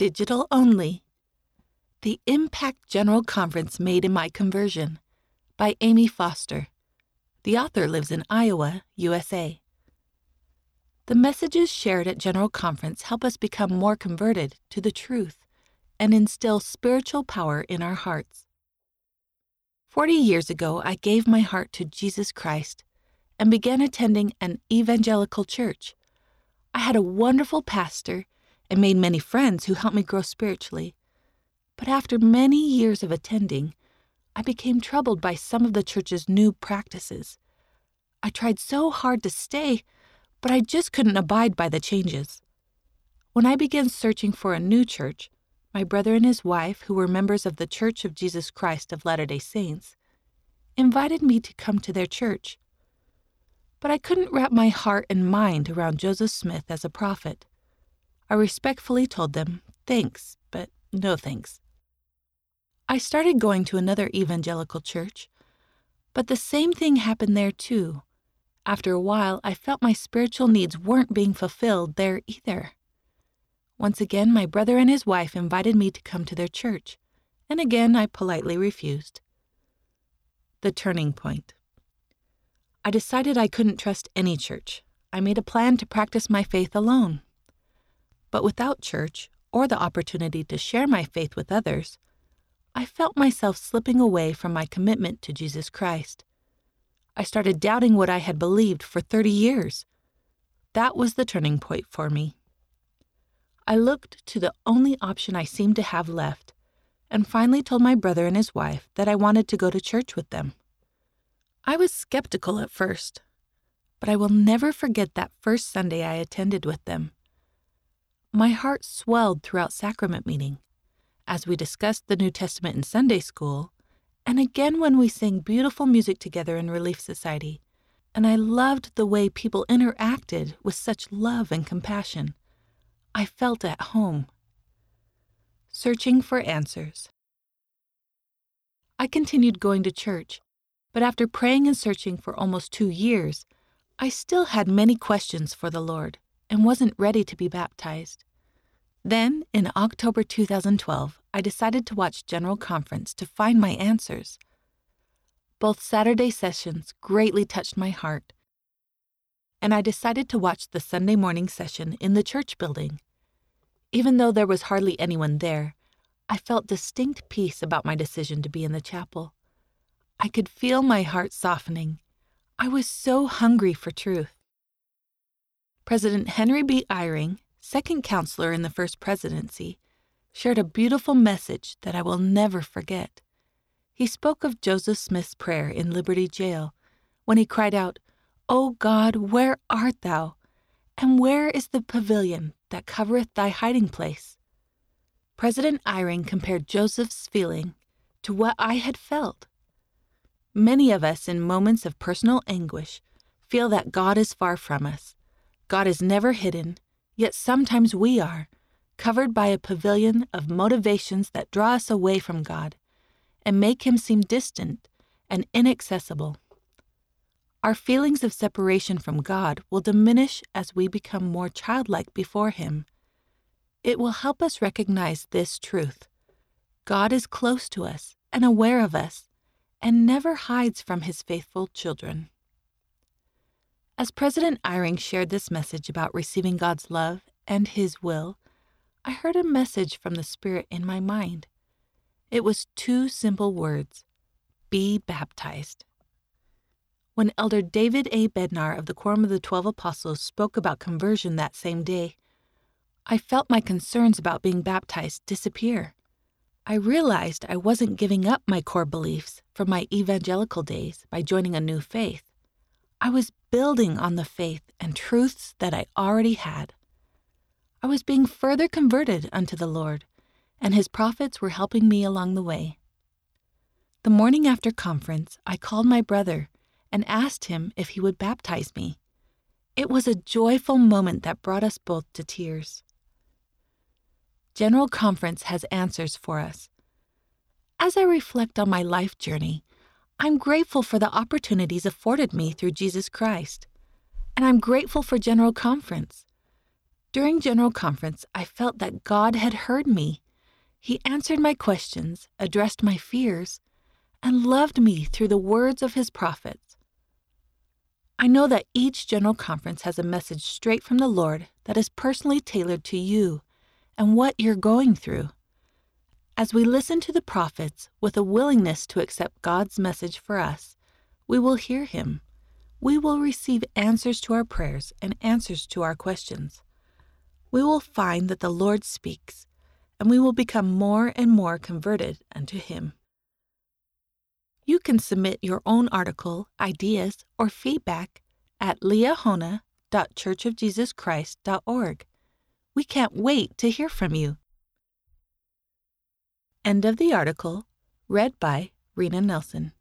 Digital only. The Impact General Conference Made in My Conversion by Amy Foster. The author lives in Iowa, USA. The messages shared at General Conference help us become more converted to the truth and instill spiritual power in our hearts. Forty years ago, I gave my heart to Jesus Christ and began attending an evangelical church. I had a wonderful pastor and made many friends who helped me grow spiritually. But after many years of attending, I became troubled by some of the church's new practices. I tried so hard to stay, but I just couldn't abide by the changes. When I began searching for a new church, my brother and his wife, who were members of the Church of Jesus Christ of Latter day Saints, invited me to come to their church. But I couldn't wrap my heart and mind around Joseph Smith as a prophet. I respectfully told them, thanks, but no thanks. I started going to another evangelical church, but the same thing happened there too. After a while, I felt my spiritual needs weren't being fulfilled there either. Once again, my brother and his wife invited me to come to their church, and again I politely refused. The turning point. I decided I couldn't trust any church. I made a plan to practice my faith alone. But without church or the opportunity to share my faith with others, I felt myself slipping away from my commitment to Jesus Christ. I started doubting what I had believed for 30 years. That was the turning point for me. I looked to the only option I seemed to have left and finally told my brother and his wife that I wanted to go to church with them. I was skeptical at first, but I will never forget that first Sunday I attended with them. My heart swelled throughout sacrament meeting, as we discussed the New Testament in Sunday school, and again when we sang beautiful music together in Relief Society, and I loved the way people interacted with such love and compassion. I felt at home. Searching for answers. I continued going to church, but after praying and searching for almost two years, I still had many questions for the Lord and wasn't ready to be baptized. Then, in October 2012, I decided to watch General Conference to find my answers. Both Saturday sessions greatly touched my heart, and I decided to watch the Sunday morning session in the church building. Even though there was hardly anyone there, I felt distinct peace about my decision to be in the chapel. I could feel my heart softening. I was so hungry for truth. President Henry B. Eyring, second counselor in the first presidency, shared a beautiful message that I will never forget. He spoke of Joseph Smith's prayer in Liberty Jail when he cried out, O God, where art thou? And where is the pavilion that covereth thy hiding place? President Eyring compared Joseph's feeling to what I had felt. Many of us, in moments of personal anguish, feel that God is far from us God is never hidden, yet sometimes we are, covered by a pavilion of motivations that draw us away from God and make Him seem distant and inaccessible. Our feelings of separation from God will diminish as we become more childlike before Him. It will help us recognize this truth God is close to us and aware of us and never hides from His faithful children. As President Eyring shared this message about receiving God's love and His will, I heard a message from the Spirit in my mind. It was two simple words Be baptized. When Elder David A. Bednar of the Quorum of the Twelve Apostles spoke about conversion that same day, I felt my concerns about being baptized disappear. I realized I wasn't giving up my core beliefs from my evangelical days by joining a new faith. I was building on the faith and truths that I already had. I was being further converted unto the Lord, and his prophets were helping me along the way. The morning after conference, I called my brother and asked him if he would baptize me. It was a joyful moment that brought us both to tears. General Conference has answers for us. As I reflect on my life journey, I'm grateful for the opportunities afforded me through Jesus Christ. And I'm grateful for General Conference. During General Conference, I felt that God had heard me. He answered my questions, addressed my fears, and loved me through the words of his prophets. I know that each General Conference has a message straight from the Lord that is personally tailored to you and what you're going through. As we listen to the prophets with a willingness to accept God's message for us, we will hear Him. We will receive answers to our prayers and answers to our questions. We will find that the Lord speaks, and we will become more and more converted unto Him. You can submit your own article, ideas, or feedback at liahona.churchofjesuschrist.org. We can't wait to hear from you. End of the article, read by Rena Nelson.